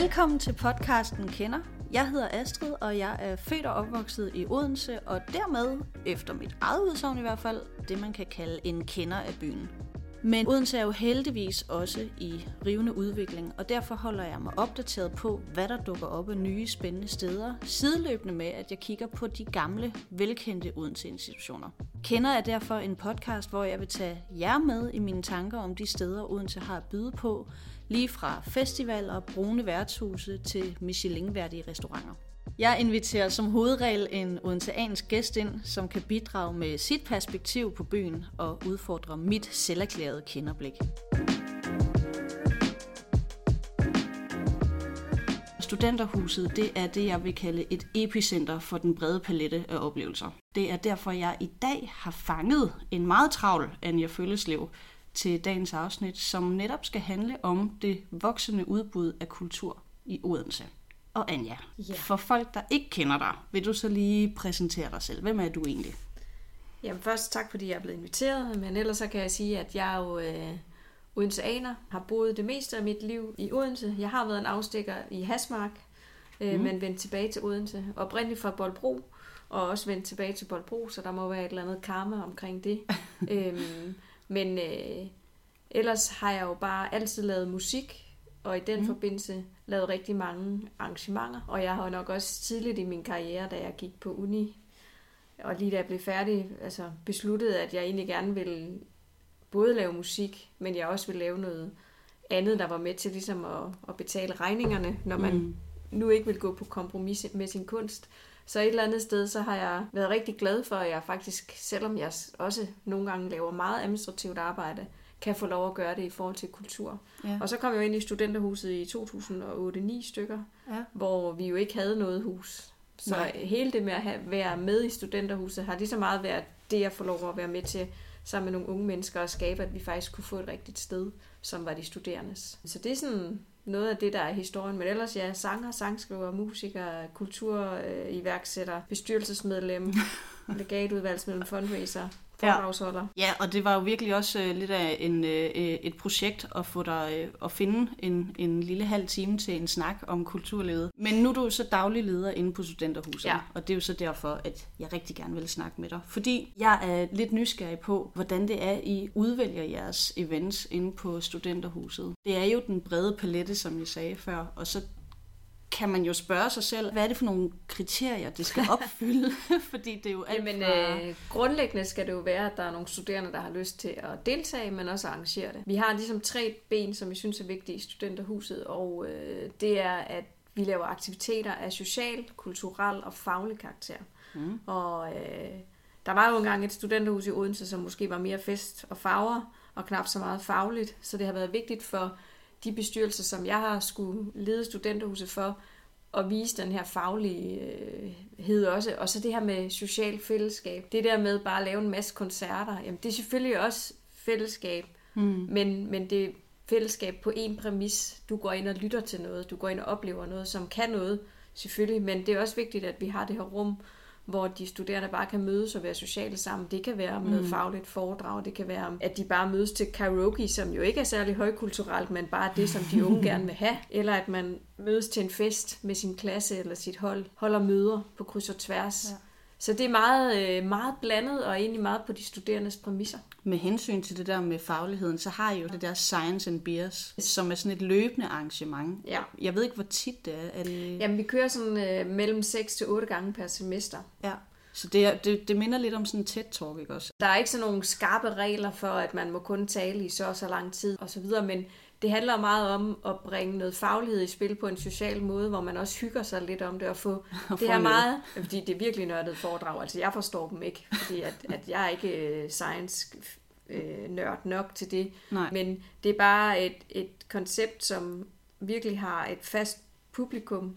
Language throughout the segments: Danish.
Velkommen til podcasten Kender. Jeg hedder Astrid, og jeg er født og opvokset i Odense, og dermed, efter mit eget udsagn i hvert fald, det man kan kalde en kender af byen. Men Odense er jo heldigvis også i rivende udvikling, og derfor holder jeg mig opdateret på, hvad der dukker op af nye spændende steder, sideløbende med, at jeg kigger på de gamle, velkendte Odense-institutioner. Kender er derfor en podcast, hvor jeg vil tage jer med i mine tanker om de steder, Odense har at byde på, lige fra festivaler, brune værtshuse til Michelin-værdige restauranter. Jeg inviterer som hovedregel en odenseansk gæst ind, som kan bidrage med sit perspektiv på byen og udfordre mit selverklærede kenderblik. Studenterhuset, det er det, jeg vil kalde et epicenter for den brede palette af oplevelser. Det er derfor, jeg i dag har fanget en meget travl Anja Følleslev, til dagens afsnit, som netop skal handle om det voksende udbud af kultur i Odense. Og Anja, ja. for folk, der ikke kender dig, vil du så lige præsentere dig selv. Hvem er du egentlig? Jamen først tak, fordi jeg er blevet inviteret, men ellers så kan jeg sige, at jeg er jo øh, Odenseaner, har boet det meste af mit liv i Odense. Jeg har været en afstikker i Hasmark, øh, mm. men vendt tilbage til Odense. Oprindeligt fra Boldbro, og også vendt tilbage til Boldbro, så der må være et eller andet karma omkring det. øhm, men øh, ellers har jeg jo bare altid lavet musik, og i den mm. forbindelse lavet rigtig mange arrangementer. Og jeg har nok også tidligt i min karriere, da jeg gik på uni, og lige da jeg blev færdig, altså besluttet, at jeg egentlig gerne ville både lave musik, men jeg også ville lave noget andet, der var med til ligesom at, at betale regningerne, når man mm. nu ikke vil gå på kompromis med sin kunst. Så et eller andet sted, så har jeg været rigtig glad for, at jeg faktisk, selvom jeg også nogle gange laver meget administrativt arbejde, kan få lov at gøre det i forhold til kultur. Ja. Og så kom jeg jo ind i studenterhuset i 2008-9 stykker, ja. hvor vi jo ikke havde noget hus. Så Nej. hele det med at have, være med i studenterhuset har lige så meget været det, jeg får lov at være med til sammen med nogle unge mennesker og skabe, at vi faktisk kunne få et rigtigt sted, som var de studerendes. Så det er sådan noget af det, der er historien. Men ellers ja, sanger, sangskriver, musiker, kulturiværksætter, bestyrelsesmedlem, legatudvalgsmedlem, fundraiser, foredragsholder. Ja. ja, og det var jo virkelig også uh, lidt af en, uh, et projekt at få dig uh, at finde en, en lille halv time til en snak om kulturlivet. Men nu er du så daglig leder inde på Studenterhuset, ja. og det er jo så derfor, at jeg rigtig gerne vil snakke med dig. Fordi jeg er lidt nysgerrig på, hvordan det er, I udvælger jeres events inde på Studenterhuset. Det er jo den brede palette, som jeg sagde før, og så kan man jo spørge sig selv, hvad er det for nogle kriterier, det skal opfylde? Fordi det er jo alt Jamen, fra... øh, grundlæggende skal det jo være, at der er nogle studerende, der har lyst til at deltage, men også arrangere det. Vi har ligesom tre ben, som vi synes er vigtige i studenterhuset, og øh, det er, at vi laver aktiviteter af social, kulturel og faglig karakter. Mm. Og øh, der var jo engang et studenterhus i Odense, som måske var mere fest og farver, og knap så meget fagligt, så det har været vigtigt for de bestyrelser, som jeg har skulle lede studenterhuset for, at vise den her faglighed også. Og så det her med social fællesskab. Det der med bare at lave en masse koncerter, jamen det er selvfølgelig også fællesskab, mm. men, men det er fællesskab på en præmis. Du går ind og lytter til noget, du går ind og oplever noget, som kan noget, selvfølgelig, men det er også vigtigt, at vi har det her rum, hvor de studerende bare kan mødes og være sociale sammen. Det kan være om noget mm. fagligt foredrag, det kan være, at de bare mødes til karaoke, som jo ikke er særlig højkulturelt, men bare det, som de unge gerne vil have. Eller at man mødes til en fest med sin klasse eller sit hold, holder møder på kryds og tværs. Ja. Så det er meget, øh, meget blandet og egentlig meget på de studerendes præmisser. Med hensyn til det der med fagligheden, så har I jo det der Science and Beers, som er sådan et løbende arrangement. Ja. Jeg ved ikke, hvor tit det er. er det... Jamen, vi kører sådan øh, mellem 6 til 8 gange per semester. Ja. Så det, er, det, det minder lidt om sådan en TED-talk, ikke også? Der er ikke sådan nogle skarpe regler for, at man må kun tale i så og så lang tid osv., men det handler meget om at bringe noget faglighed i spil på en social måde, hvor man også hygger sig lidt om det og få det her meget, fordi det er virkelig nørdet foredrag. Altså jeg forstår dem ikke, fordi at, at jeg er ikke øh, science øh, nørd nok til det. Nej. Men det er bare et, et koncept, som virkelig har et fast publikum,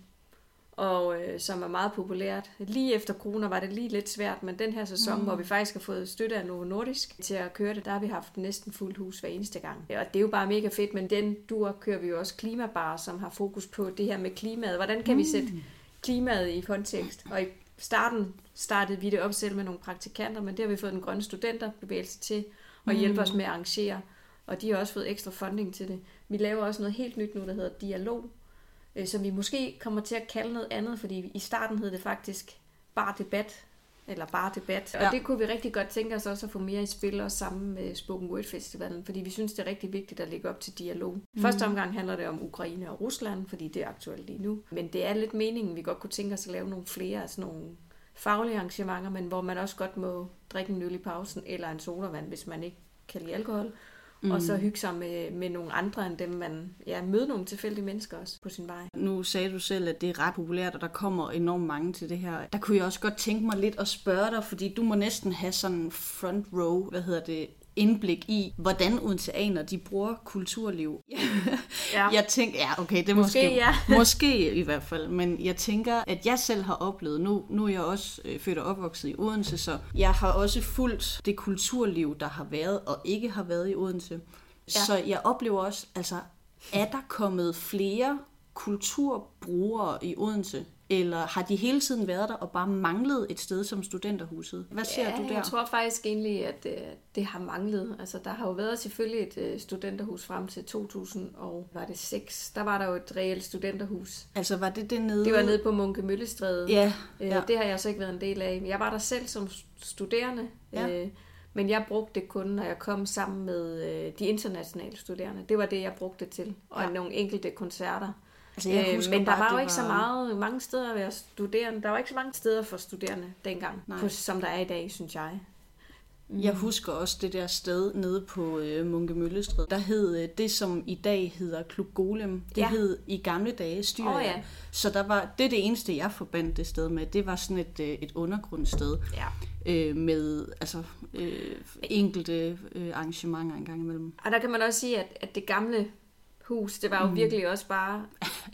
og øh, som er meget populært. Lige efter corona var det lige lidt svært, men den her sæson, mm. hvor vi faktisk har fået støtte af Novo Nordisk til at køre det, der har vi haft næsten fuldt hus hver eneste gang. Og det er jo bare mega fedt, men den dur kører vi jo også klimabar, som har fokus på det her med klimaet. Hvordan kan mm. vi sætte klimaet i kontekst? Og i starten startede vi det op selv med nogle praktikanter, men det har vi fået den grønne studenterbevægelse til at hjælpe mm. os med at arrangere, og de har også fået ekstra funding til det. Vi laver også noget helt nyt nu, der hedder Dialog, øh, som vi måske kommer til at kalde noget andet, fordi i starten hed det faktisk bare debat, eller bare debat. Ja. Og det kunne vi rigtig godt tænke os også at få mere i spil, også sammen med Spoken Word Festivalen, fordi vi synes, det er rigtig vigtigt at lægge op til dialog. Mm. Første omgang handler det om Ukraine og Rusland, fordi det er aktuelt lige nu. Men det er lidt meningen, vi godt kunne tænke os at lave nogle flere af sådan nogle faglige arrangementer, men hvor man også godt må drikke en øl i pausen, eller en sodavand, hvis man ikke kan lide alkohol mm. og så mm. hygge sig med, med nogle andre end dem, man ja, møder nogle tilfældige mennesker også på sin vej. Nu sagde du selv, at det er ret populært, og der kommer enormt mange til det her. Der kunne jeg også godt tænke mig lidt at spørge dig, fordi du må næsten have sådan front row, hvad hedder det, indblik i, hvordan odenseaner de bruger kulturliv. ja. Jeg tænker, ja, okay, det er måske, måske, ja. måske i hvert fald, men jeg tænker, at jeg selv har oplevet, nu, nu er jeg også øh, født og opvokset i Odense, så jeg har også fulgt det kulturliv, der har været og ikke har været i Odense. Ja. Så jeg oplever også, altså, er der kommet flere kulturbrugere i Odense, eller har de hele tiden været der og bare manglet et sted som studenterhuset? Hvad ser ja, du der? jeg tror faktisk egentlig, at det, det har manglet. Altså, der har jo været selvfølgelig et øh, studenterhus frem til 2006. Der var der jo et reelt studenterhus. Altså, var det det nede? Det var nede på Munke Møllestræde. Ja, øh, ja. Det har jeg så ikke været en del af. Jeg var der selv som studerende. Ja. Øh, men jeg brugte det kun, når jeg kom sammen med øh, de internationale studerende. Det var det, jeg brugte det til. Og ja. nogle enkelte koncerter. Altså, jeg øh, men der var jo ikke var... så meget, mange steder at være studerende. Der var ikke så mange steder for studerende dengang, på, som der er i dag, synes jeg. Mm. Jeg husker også det der sted nede på øh, Munke Møllestræde. Der hed øh, det, som i dag hedder Klub Golem. Det ja. hed i gamle dage Styria. Oh, ja. Så der var, det er det eneste, jeg forbandt det sted med. Det var sådan et, øh, et undergrundssted. Ja. Øh, med altså, øh, enkelte øh, arrangementer engang imellem. Og der kan man også sige, at, at det gamle hus. Det var jo mm. virkelig også bare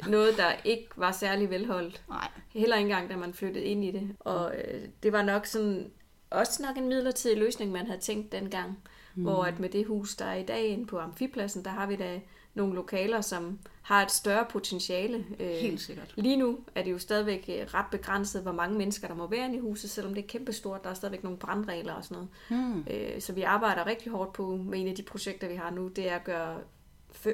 noget, der ikke var særlig velholdt. Nej. Heller ikke engang, da man flyttede ind i det. Og øh, det var nok sådan, også nok en midlertidig løsning, man havde tænkt dengang. Mm. Hvor at med det hus, der er i dag inde på Amfipladsen, der har vi da nogle lokaler, som har et større potentiale. Øh, Helt sikkert. Lige nu er det jo stadigvæk øh, ret begrænset, hvor mange mennesker, der må være inde i huset, selvom det er kæmpestort. Der er stadigvæk nogle brandregler og sådan noget. Mm. Så vi arbejder rigtig hårdt på med en af de projekter, vi har nu, det er at gøre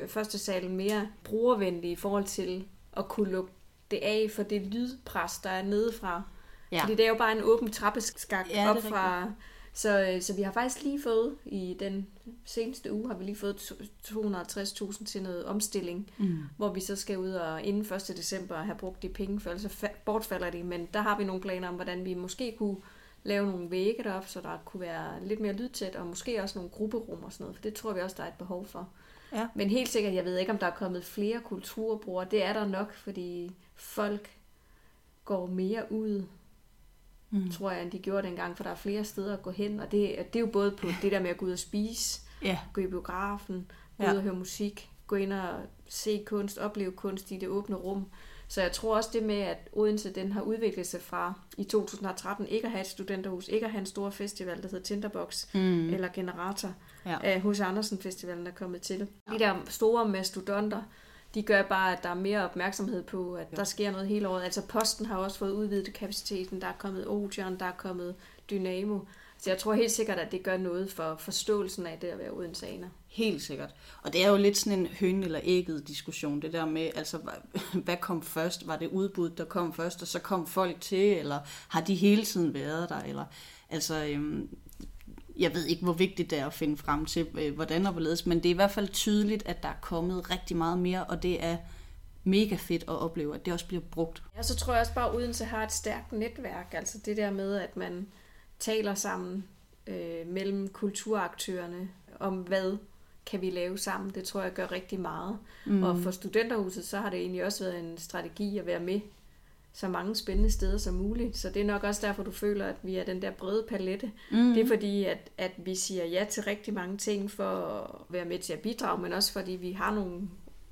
første salen mere brugervenlig i forhold til at kunne lukke det af for det lydpres, der er nede fra. Ja. Fordi det er jo bare en åben trappeskak ja, op fra... Så, øh, så vi har faktisk lige fået, i den seneste uge, har vi lige fået 250.000 til noget omstilling, mm. hvor vi så skal ud og inden 1. december have brugt de penge, for ellers bortfalder de. Men der har vi nogle planer om, hvordan vi måske kunne lave nogle vægge derop, så der kunne være lidt mere lydtæt, og måske også nogle grupperum og sådan noget, for det tror vi også, der er et behov for. Ja. Men helt sikkert, jeg ved ikke, om der er kommet flere kulturbrugere. Det er der nok, fordi folk går mere ud, mm. tror jeg, end de gjorde dengang, for der er flere steder at gå hen. Og det, det er jo både på det der med at gå ud og spise, ja. gå i biografen, gå ja. ud og høre musik, gå ind og se kunst, opleve kunst i det åbne rum. Så jeg tror også det med, at Odense den har udviklet sig fra i 2013 ikke at have et studenterhus, ikke at have en stor festival, der hedder Tinderbox mm. eller Generator, ja. hos Andersen Festivalen er kommet til. De der store mastodonter, de gør bare, at der er mere opmærksomhed på, at der sker noget hele året. Altså Posten har også fået udvidet kapaciteten, der er kommet Odeon, der er kommet Dynamo. Så jeg tror helt sikkert, at det gør noget for forståelsen af det at være uden saner. Helt sikkert. Og det er jo lidt sådan en høn eller ægget diskussion, det der med, altså, hvad kom først? Var det udbud, der kom først, og så kom folk til, eller har de hele tiden været der? Eller, altså, øhm, jeg ved ikke, hvor vigtigt det er at finde frem til, øh, hvordan og hvorledes, men det er i hvert fald tydeligt, at der er kommet rigtig meget mere, og det er mega fedt at opleve, at det også bliver brugt. Ja, så tror jeg også bare, at Odense har et stærkt netværk, altså det der med, at man taler sammen øh, mellem kulturaktørerne om, hvad kan vi lave sammen. Det tror jeg gør rigtig meget. Mm. Og for Studenterhuset, så har det egentlig også været en strategi at være med så mange spændende steder som muligt. Så det er nok også derfor, du føler, at vi er den der brede palette. Mm. Det er fordi, at, at vi siger ja til rigtig mange ting for at være med til at bidrage, men også fordi vi har nogle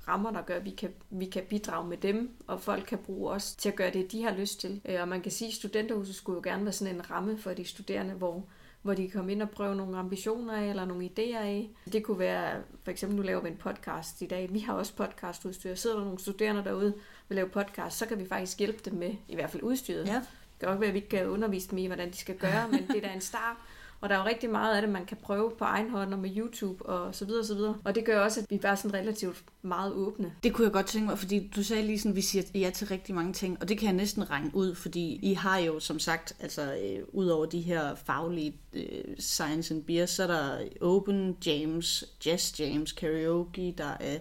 rammer, der gør, at vi kan, vi kan bidrage med dem, og folk kan bruge os til at gøre det, de har lyst til. Øh, og man kan sige, at studenterhuset skulle jo gerne være sådan en ramme for de studerende, hvor hvor de kan komme ind og prøve nogle ambitioner af, eller nogle idéer af. Det kunne være, for eksempel nu laver vi en podcast i dag. Vi har også podcastudstyr. Sidder der nogle studerende derude vil lave podcast, så kan vi faktisk hjælpe dem med, i hvert fald udstyret. Ja. Det kan også være, at vi ikke kan undervise dem i, hvordan de skal gøre, men det er da en start. Og der er jo rigtig meget af det, man kan prøve på egen hånd og med YouTube og så videre og så videre. Og det gør også, at vi bare er sådan relativt meget åbne. Det kunne jeg godt tænke mig, fordi du sagde lige sådan, at vi siger ja til rigtig mange ting, og det kan jeg næsten regne ud, fordi I har jo som sagt, altså øh, ud over de her faglige øh, science and beer, så er der open jams, jazz jams, karaoke, der er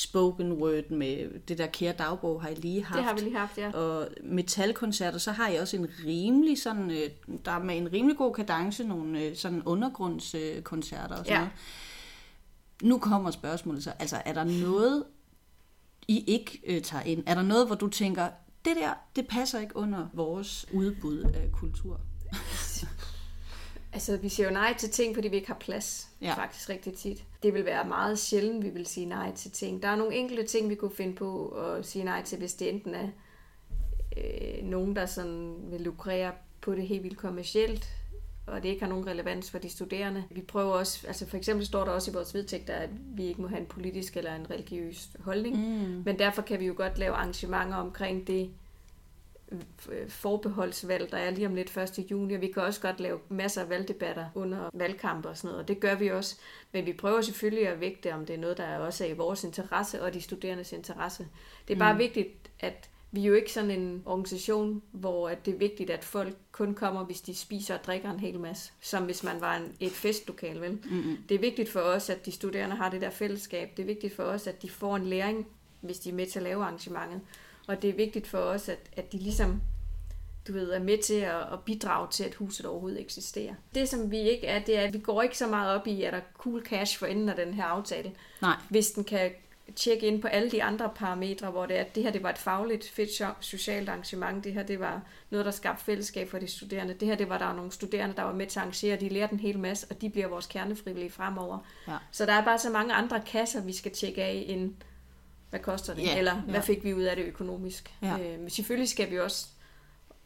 spoken word med det der kære dagbog, har I lige haft. Det har vi lige haft, ja. Og metalkoncerter, så har I også en rimelig sådan, øh, der er med en rimelig god kadence, nogle øh, sådan undergrundskoncerter og sådan Ja. noget. Nu kommer spørgsmålet så, altså er der noget, I ikke øh, tager ind? Er der noget, hvor du tænker, det der, det passer ikke under vores udbud af kultur? Altså, vi siger jo nej til ting, fordi vi ikke har plads. Ja. Faktisk rigtig tit. Det vil være meget sjældent, vi vil sige nej til ting. Der er nogle enkelte ting, vi kunne finde på at sige nej til, hvis det enten er øh, nogen, der sådan vil lukrere på det helt vildt kommercielt, og det ikke har nogen relevans for de studerende. Vi prøver også, altså for eksempel står der også i vores vedtægter, at vi ikke må have en politisk eller en religiøs holdning, Mm. men derfor kan vi jo godt lave arrangementer omkring det forbeholdsvalg, der er lige om lidt 1. juni, og vi kan også godt lave masser af valgdebatter under valgkampe og sådan noget, og det gør vi også. Men vi prøver selvfølgelig at vægte, om det er noget, der også er i vores interesse og de studerendes interesse. Det er bare Mm. vigtigt, at vi er jo ikke sådan en organisation, hvor at det er vigtigt, at folk kun kommer, hvis de spiser og drikker en hel masse, som hvis man var en, et festlokal, vel? Mm-mm. Det er vigtigt for os, at de studerende har det der fællesskab. Det er vigtigt for os, at de får en læring, hvis de er med til at lave arrangementet. Og det er vigtigt for os, at, at de ligesom du ved, er med til at, at bidrage til, at huset overhovedet eksisterer. Det, som vi ikke er, det er, at vi går ikke så meget op i, at der er cool cash for enden af den her aftale. Nej. Hvis den kan tjekke ind på alle de andre parametre, hvor det er, at det her det var et fagligt, fedt, socialt arrangement, det her det var noget, der skabte fællesskab for de studerende, det her det var der var nogle studerende, der var med til at arrangere, de lærte en hel masse, og de bliver vores kernefrivillige fremover. Ja. Så der er bare så mange andre kasser, vi skal tjekke af, end hvad koster det, Ja, eller ja. hvad fik vi ud af det økonomisk. Ja. Øh, men selvfølgelig skal vi også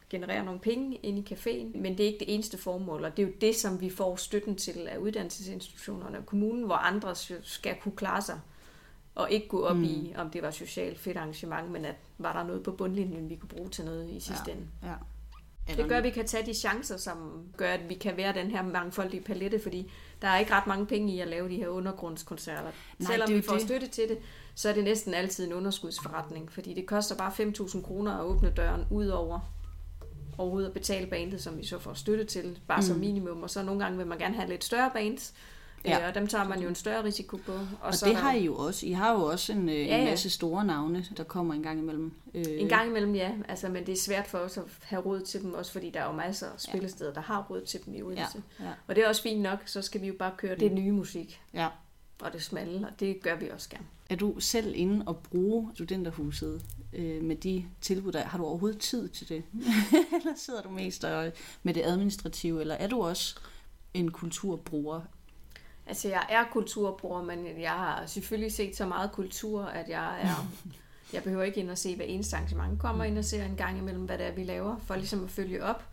generere nogle penge ind i caféen, men det er ikke det eneste formål, og det er jo det, som vi får støtten til af uddannelsesinstitutionerne og kommunen, hvor andre skal kunne klare sig, og ikke gå op Mm. i, om det var socialt fedt arrangement, men at var der noget på bundlinjen, vi kunne bruge til noget i sidste Ja. ende. Ja. Det gør, at vi kan tage de chancer, som gør, at vi kan være den her mangfoldige palette, fordi der er ikke ret mange penge i at lave de her undergrundskoncerter. Nej, Selvom vi får det. støtte til det, så er det næsten altid en underskudsforretning, fordi det koster bare 5.000 kroner at åbne døren ud over overhovedet at betale bandet, som vi så får støtte til, bare mm. som minimum. Og så nogle gange vil man gerne have lidt større bands, Ja. ja. og dem tager man jo en større risiko på. Og, Og så det har I jo også. I har jo også en, øh, Ja, en ja. masse store navne, der kommer en gang imellem. Øh, En gang imellem, ja. Altså, men det er svært for os at have råd til dem, også fordi der er jo masser af spillesteder, der har råd til dem i Ja, Odense. ja, Og det er også fint nok, så skal vi jo bare køre det nye musik, ja. og det smalle, og det gør vi også gerne. Er du selv inde og bruge studenterhuset øh, med de tilbud, der Har du overhovedet tid til det? eller sidder du mest og, med det administrative, eller er du også en kulturbruger? Altså, jeg er kulturbruger, men jeg har selvfølgelig set så meget kultur, at jeg er... Jeg behøver ikke ind og se hver eneste arrangement. Kommer ind og ser en gang imellem, hvad det er, vi laver, for ligesom at følge op.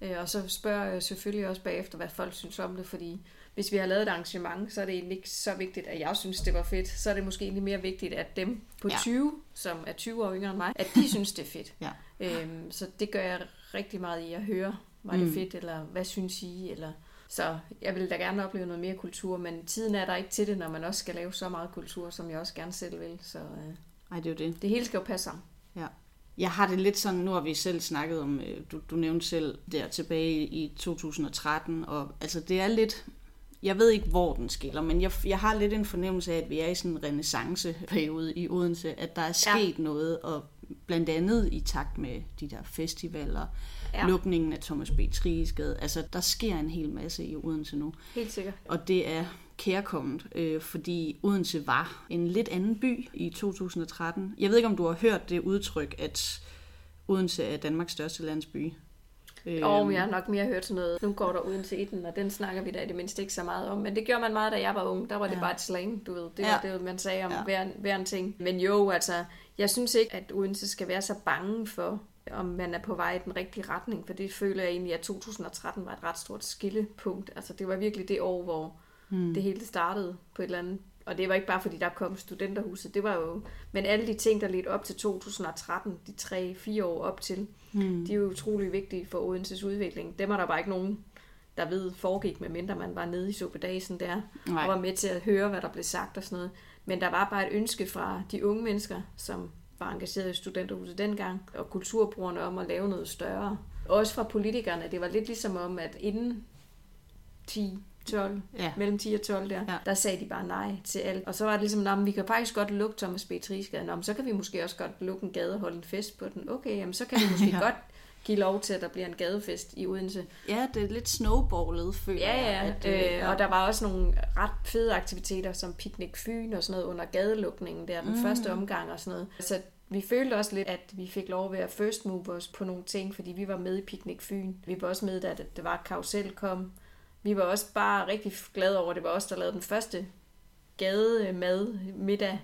Øh, Og så spørger jeg selvfølgelig også bagefter, hvad folk synes om det, fordi hvis vi har lavet et arrangement, så er det egentlig ikke så vigtigt, at jeg synes, det var fedt. Så er det måske egentlig mere vigtigt, at dem på ja. 20, som er 20 år yngre end mig, at de synes, det er fedt. Ja. Øhm, så det gør jeg rigtig meget i at høre, var det Mm. fedt, eller hvad synes I, eller... Så jeg vil da gerne opleve noget mere kultur, men tiden er der ikke til det, når man også skal lave så meget kultur, som jeg også gerne selv vil. Så øh, Nej, det er jo det. det hele skal jo passe sammen. Jeg har det lidt sådan, nu har vi selv snakket om, øh, du, du nævnte selv der tilbage i 2013, og altså det er lidt, jeg ved ikke hvor den skiller, men jeg, jeg har lidt en fornemmelse af, at vi er i sådan en renaissanceperiode i Odense, at der er sket ja. noget, og blandt andet i takt med de der festivaler, ja. Ja. lukningen af Thomas B. Triesgade, altså der sker en hel masse i Odense nu. Helt sikkert. Og det er kærkommet, øh, fordi Odense var en lidt anden by i 2013. Jeg ved ikke, om du har hørt det udtryk, at Odense er Danmarks største landsby. Øh, Og jeg har nok mere hørt sådan noget, nu går der uden til eten, og den snakker vi da i det mindste ikke så meget om. Men det gjorde man meget, da jeg var ung. Der var det Ja. ja. bare et slang, du ved. Det Ja. var det, man sagde om Ja. ja. hver, hver en ting. Men jo, altså, jeg synes ikke, at Odense skal være så bange for, om man er på vej i den rigtige retning. For det føler jeg egentlig, at 2013 var et ret stort skillepunkt. Altså, det var virkelig det år, hvor hmm. det hele startede på et eller andet. Og det var ikke bare, fordi der kom studenterhuset. Det var jo... Men alle de ting, der ledte op til 2013, de tre, fire år op til, Hmm. de er jo utrolig vigtige for Odenses udvikling. Dem er der bare ikke nogen, der ved foregik, medmindre man var nede i suppedagen der, Nej. og var med til at høre, hvad der blev sagt og sådan noget. Men der var bare et ønske fra de unge mennesker, som var engageret i studenterhuset dengang, og kulturbrugerne om at lave noget større. Også fra politikerne. Det var lidt ligesom om, at inden 10, 12, Ja. mellem 10 og 12 der, Ja. der sagde de bare nej til alt. Og så var det ligesom, at vi kan faktisk godt lukke Thomas B. Triesgade. Nå, men så kan vi måske også godt lukke en gade og holde en fest på den. Okay, jamen så kan vi måske ja. godt give lov til, at der bliver en gadefest i Odense. Ja, det er lidt snowballet, føler Ja, jeg. ja, at, øh, og der var også nogle ret fede aktiviteter, som Picnic Fyn og sådan noget under gadelukningen der, den mm. første omgang og sådan noget. Så vi følte også lidt, at vi fik lov at være first movers på nogle ting, fordi vi var med i Picnic Fyn. Vi var også med, da det det var Karusel kom. Vi var også bare rigtig glade over, at det var os, der lavede den første gademad middag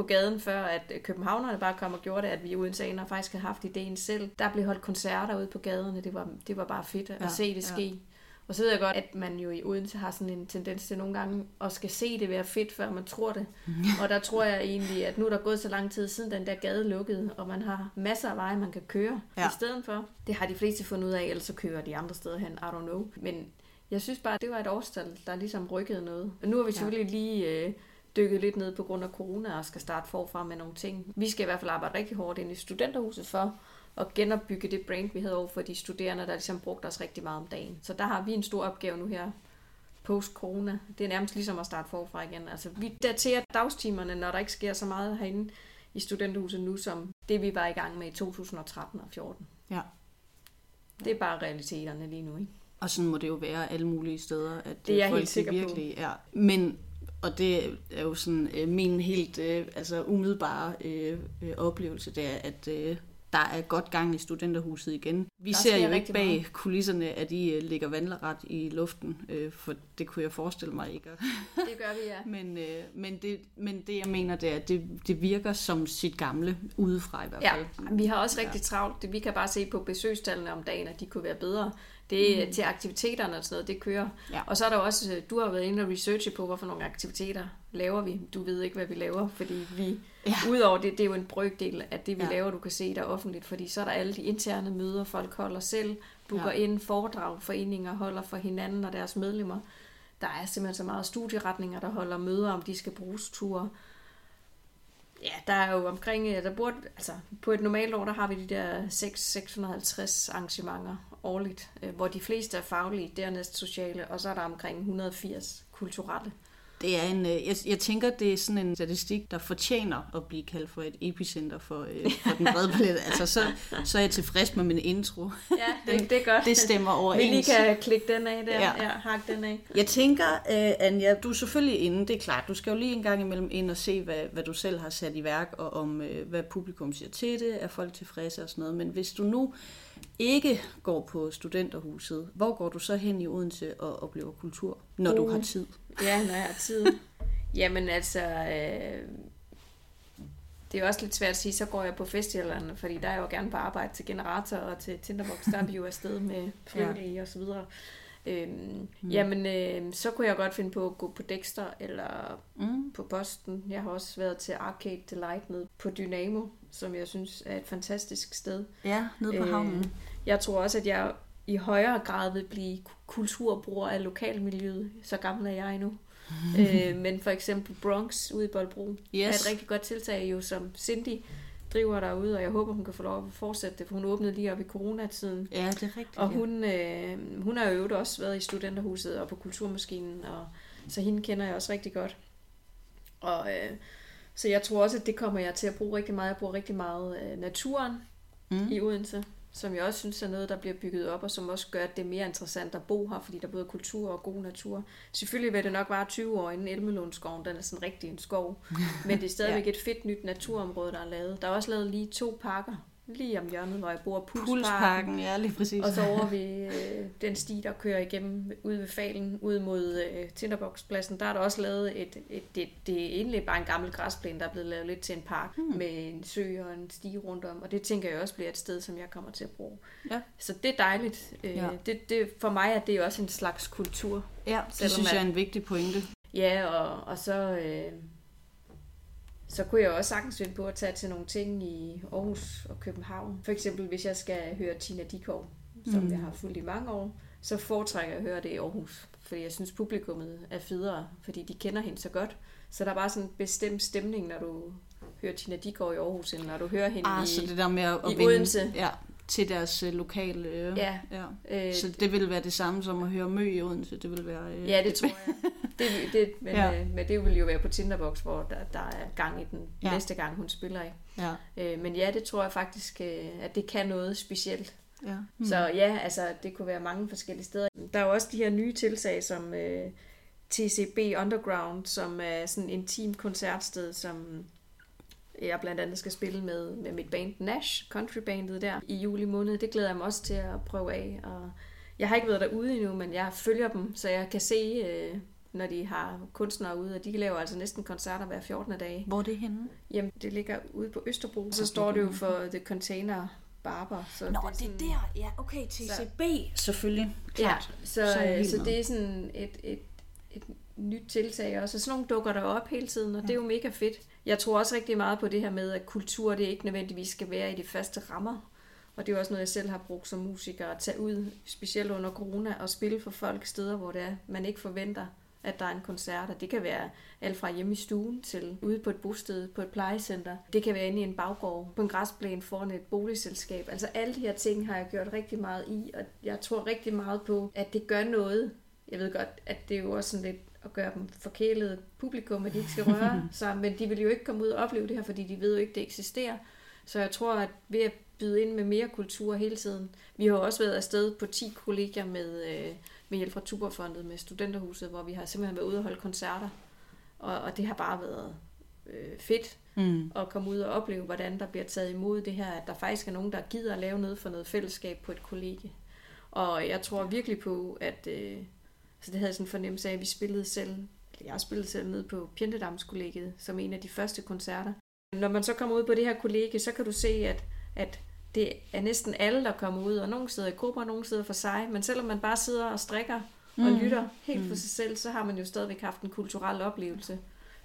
på gaden, før at københavnerne bare kom og gjorde det, at vi udensener faktisk havde haft ideen selv. Der blev holdt koncerter ude på gaderne, det var, det var bare fedt at Ja, ja, se det ja. ske. Og så ved jeg godt, at man jo i Odense har sådan en tendens til nogle gange at skal se det være fedt, før man tror det. Og der tror jeg egentlig, at nu er der gået så lang tid siden den der gade lukkede, og man har masser af veje, man kan køre Ja. ja. i stedet for. Det har de fleste fundet ud af, ellers så kører de andre steder hen, I don't know. Men jeg synes bare, at det var et årstal, der ligesom rykkede noget. Og nu har vi selvfølgelig lige øh, dykket lidt ned på grund af corona og skal starte forfra med nogle ting. Vi skal i hvert fald arbejde rigtig hårdt ind i studenterhuset for at genopbygge det brand, vi havde over for de studerende, der ligesom brugte os rigtig meget om dagen. Så der har vi en stor opgave nu her post-corona. Det er nærmest ligesom at starte forfra igen. Altså, vi daterer dagstimerne, når der ikke sker så meget herinde i studenterhuset nu, som det vi var i gang med i 2013 og 14. Ja. Det er bare realiteterne lige nu, ikke? Og sådan må det jo være alle mulige steder, at Det er jeg folk helt sikker de på. virkelig er. Men, og det er jo sådan øh, min helt øh, altså umiddelbare øh, øh, oplevelse, det er, at øh, der er godt gang i studenterhuset igen. Vi Der ser jo ikke bag meget. kulisserne, at I øh, ligger vandret i luften, øh, for det kunne jeg forestille mig ikke. Det gør vi, ja. men, øh, men, det, men det, jeg mener, det er, at det, det virker som sit gamle udefra i hvert Ja, fald. vi har også rigtig travlt. Vi kan bare se på besøgstallene om dagen, at de kunne være bedre. Det mm. til aktiviteterne og sådan noget, det kører. Ja. Og så er der også, du har været inde og researche på, hvorfor nogle aktiviteter laver vi. Du ved ikke, hvad vi laver, fordi vi, Ja. udover det, det er jo en brøkdel af det, vi Ja. laver, du kan se der offentligt, fordi så er der alle de interne møder, folk holder selv, booker Ja. ja. ind, foredrag, foreninger holder for hinanden og deres medlemmer. Der er simpelthen så meget studieretninger, der holder møder, om de skal bruges ture. Ja, der er jo omkring, øh, der burde, altså på et normalt år, der har vi de der 6, 650 arrangementer årligt, øh, hvor de fleste er faglige, dernæst sociale, og så er der omkring 180 kulturelle. Det er en, øh, jeg, jeg tænker, det er sådan en statistik, der fortjener at blive kaldt for et epicenter for, øh, for den brede palet. Altså, så, så er jeg tilfreds med min intro. Ja, det, det er godt. Det stemmer Vi overens. lige kan klikke den af der, Ja. ja, ja hak den af. Jeg tænker, øh, Anja, du er selvfølgelig inde, det er klart. Du skal jo lige en gang imellem ind og se, hvad, hvad du selv har sat i værk, og om øh, hvad publikum siger til det, er folk tilfredse og sådan noget. Men hvis du nu ikke går på studenterhuset, hvor går du så hen i Odense og oplever kultur, når du Uh. har tid? Ja, når jeg har tid. Jamen altså, øh, det er også lidt svært at sige, så går jeg på festivalerne, fordi der er jeg jo gerne på arbejde til generator og til Tinderbox, der er vi jo afsted med frivillige ja. og så videre. Øhm, mm. Jamen, øh, så kunne jeg godt finde på at gå på Dexter eller Mm. på Posten. Jeg har også været til Arcade Delight nede på Dynamo, som jeg synes er et fantastisk sted. Ja, nede på Øh, havnen. Jeg tror også, at jeg i højere grad vil blive kulturbruger af lokalmiljøet. Så gammel er jeg nu. øh, men for eksempel Bronx ude i Boldbro Yes. er et rigtig godt tiltag, jo, som Cindy driver derude, og jeg håber, hun kan få lov at fortsætte det, for hun åbnede lige op i coronatiden. Ja, det er rigtigt. Og ja. hun, øh, hun har jo også været i studenterhuset og på kulturmaskinen, og så hende kender jeg også rigtig godt. Og, øh, så jeg tror også, at det kommer jeg til at bruge rigtig meget. Jeg bruger rigtig meget øh, naturen Mm. i Odense, som jeg også synes er noget, der bliver bygget op, og som også gør, at det er mere interessant at bo her, fordi der er både kultur og god natur. Selvfølgelig vil det nok være 20 år inden Elmelundskoven, den er sådan rigtig en skov, men det er stadigvæk ja. et fedt nyt naturområde, der er lavet. Der er også lavet lige to parker, lige om hjørnet, hvor jeg bor, Pulsparken, Pulsparken, ja, lige præcis. og så over ved øh, den sti, der kører igennem ude ved Falen, ud mod øh, Tinderboxpladsen, der er der også lavet et, et det, det er egentlig bare en gammel græsplæne, der er blevet lavet lidt til en park, hmm. med en sø og en sti rundt om, og det tænker jeg også bliver et sted, som jeg kommer til at bruge. Ja. Så det er dejligt. Øh, Ja. det, det, for mig er det også en slags kultur. Ja, det synes jeg er en vigtig pointe. Ja, og, og så, øh, så kunne jeg også sagtens finde på at tage til nogle ting i Aarhus og København. For eksempel, hvis jeg skal høre Tina Dikov, som Mm. jeg har fulgt i mange år, så foretrækker jeg at høre det i Aarhus. Fordi jeg synes, publikummet er federe, fordi de kender hende så godt. Så der er bare sådan en bestemt stemning, når du hører Tina Dikgaard i Aarhus, end når du hører hende ah, i, så det der med at, i Odense. Ja, til deres øh, lokale... Øh, Ja. ja. Øh, Så det vil være det samme som at høre Mø i Odense. Det vil være... Øh, Ja, det tror jeg. Det, det, men, Ja. øh, men det vil jo være på Tinderbox, hvor der, der er gang i den Ja. ja. næste gang, hun spiller i. Ja. Øh, men ja, det tror jeg faktisk, øh, at det kan noget specielt. ja. Mm. Så ja, altså det kunne være mange forskellige steder. Der er jo også de her nye tiltag som øh, TCB Underground, som er sådan en intim koncertsted, som jeg blandt andet skal spille med, med mit band Nash, countrybandet der, i juli måned. Det glæder jeg mig også til at prøve af. Og jeg har ikke været derude endnu, men jeg følger dem, så jeg kan se, øh, når de har kunstnere ude, og de laver altså næsten koncerter hver 14. dag. Hvor er det henne? Jamen, det ligger ude på Østerbro. Så står det jo for The Container Barber. Så Nå, det er der. Ja, okay. TCB. Selvfølgelig. Ja, Klart. så, Så er så, helt så det er sådan et, et, et nyt tiltag også. Og sådan nogle dukker der op hele tiden, og ja. det er jo mega fedt. Jeg tror også rigtig meget på det her med, at kultur det ikke nødvendigvis skal være i de faste rammer. Og det er jo også noget, jeg selv har brugt som musiker, at tage ud, specielt under corona, og spille for folk steder, hvor det er, man ikke forventer, at der er en koncert. Og det kan være alt fra hjemme i stuen til ude på et bosted, på et plejecenter. Det kan være inde i en baggård, på en græsplæne foran et boligselskab. Altså alle de her ting har jeg gjort rigtig meget i, og jeg tror rigtig meget på, at det gør noget. Jeg ved godt, at det er jo også sådan lidt at gøre dem forkælet publikum, at de ikke skal røre sig, men de vil jo ikke komme ud og opleve det her, fordi de ved jo ikke, det eksisterer. Så jeg tror, at ved at byde ind med mere kultur hele tiden. Vi har også været afsted på 10 kolleger med, øh, med hjælp fra Tuberfondet med Studenterhuset, hvor vi har simpelthen været ude og holde koncerter. Og, og det har bare været øh, fedt Mm. at komme ud og opleve, hvordan der bliver taget imod det her, at der faktisk er nogen, der gider at lave noget for noget fællesskab på et kollegie. Og jeg tror virkelig på, at øh, så det havde jeg sådan en fornemmelse af, at vi spillede selv, eller jeg spillede selv ned på Pjentedamskollegiet, som en af de første koncerter. Når man så kommer ud på det her kollegie, så kan du se, at, at det er næsten alle, der kommer ud, og nogle sidder i grupper, og nogle sidder for sig, men selvom man bare sidder og strikker og Mm. lytter helt for sig selv, så har man jo stadigvæk haft en kulturel oplevelse,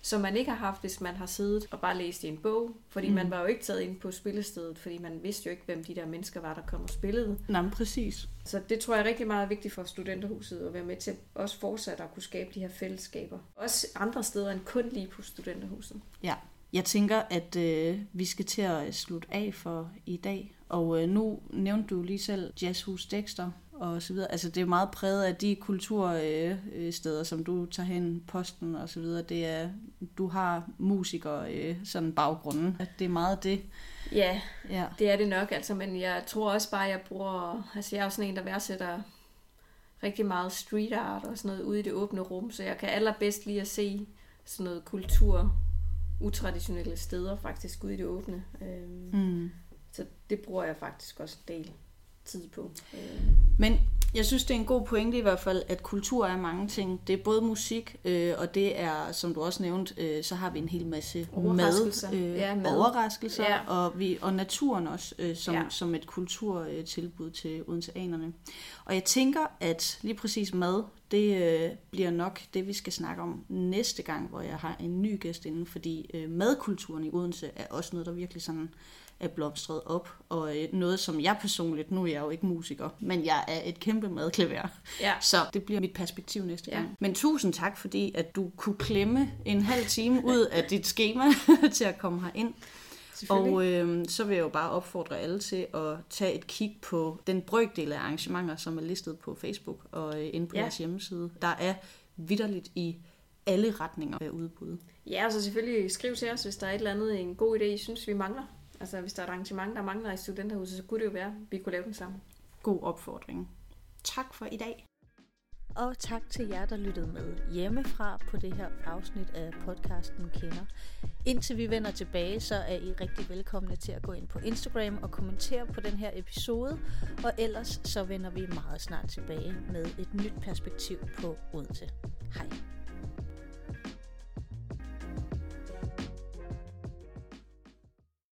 som man ikke har haft, hvis man har siddet og bare læst i en bog, fordi Mm. man var jo ikke taget ind på spillestedet, fordi man vidste jo ikke, hvem de der mennesker var, der kom og spillede. Nå, men præcis. Så det tror jeg er rigtig meget vigtigt for studenterhuset at være med til også fortsat at kunne skabe de her fællesskaber. Også andre steder end kun lige på studenterhuset. Ja. Jeg tænker, at øh, vi skal til at slutte af for i dag. Og øh, nu nævnte du lige selv Jazzhus Dexter og så videre. Altså det er meget præget af de kultursteder, øh, steder, som du tager hen, posten og så videre. Det er, du har musikere øh, sådan baggrunden. Det er meget det. Ja, Ja. det er det nok, altså, men jeg tror også bare, jeg bruger, altså jeg er jo sådan en, der værdsætter rigtig meget street art og sådan noget ude i det åbne rum, så jeg kan allerbedst lige at se sådan noget kultur, utraditionelle steder faktisk ude i det åbne. Øhm, Mm. Så det bruger jeg faktisk også en del tid på. Øh, Men jeg synes, det er en god pointe i hvert fald, at kultur er mange ting. Det er både musik, øh, og det er, som du også nævnte, øh, så har vi en hel masse Overraskelser. mad, øh, Ja, mad. overraskelser Ja. og, vi, og naturen også, øh, som, Ja. som et kulturtilbud til odenseanerne. Og jeg tænker, at lige præcis mad, det øh, bliver nok det, vi skal snakke om næste gang, hvor jeg har en ny gæst inde, fordi øh, madkulturen i Odense er også noget, der virkelig sådan er blomstret op, og øh, noget, som jeg personligt, nu er jeg jo ikke musiker, men jeg er et kæmpe madklaver. ja. Så det bliver mit perspektiv næste Ja. gang. Men tusind tak, fordi at du kunne klemme en halv time ud af dit schema til at komme herind. Og øh, så vil jeg jo bare opfordre alle til at tage et kig på den brøkdel af arrangementer, som er listet på Facebook og øh, inde på Ja. ja. deres hjemmeside. Der er vidderligt i alle retninger af udbud. Ja, og så selvfølgelig skriv til os, hvis der er et eller andet, en god idé, I synes, vi mangler. Altså, hvis der er et arrangement, der mangler i studenterhuset, så kunne det jo være, at vi kunne lave den sammen. God opfordring. Tak for i dag. Og tak til jer, der lyttede med hjemmefra på det her afsnit af podcasten Kender. Indtil vi vender tilbage, så er I rigtig velkomne til at gå ind på Instagram og kommentere på den her episode. Og ellers så vender vi meget snart tilbage med et nyt perspektiv på Odense. Hej.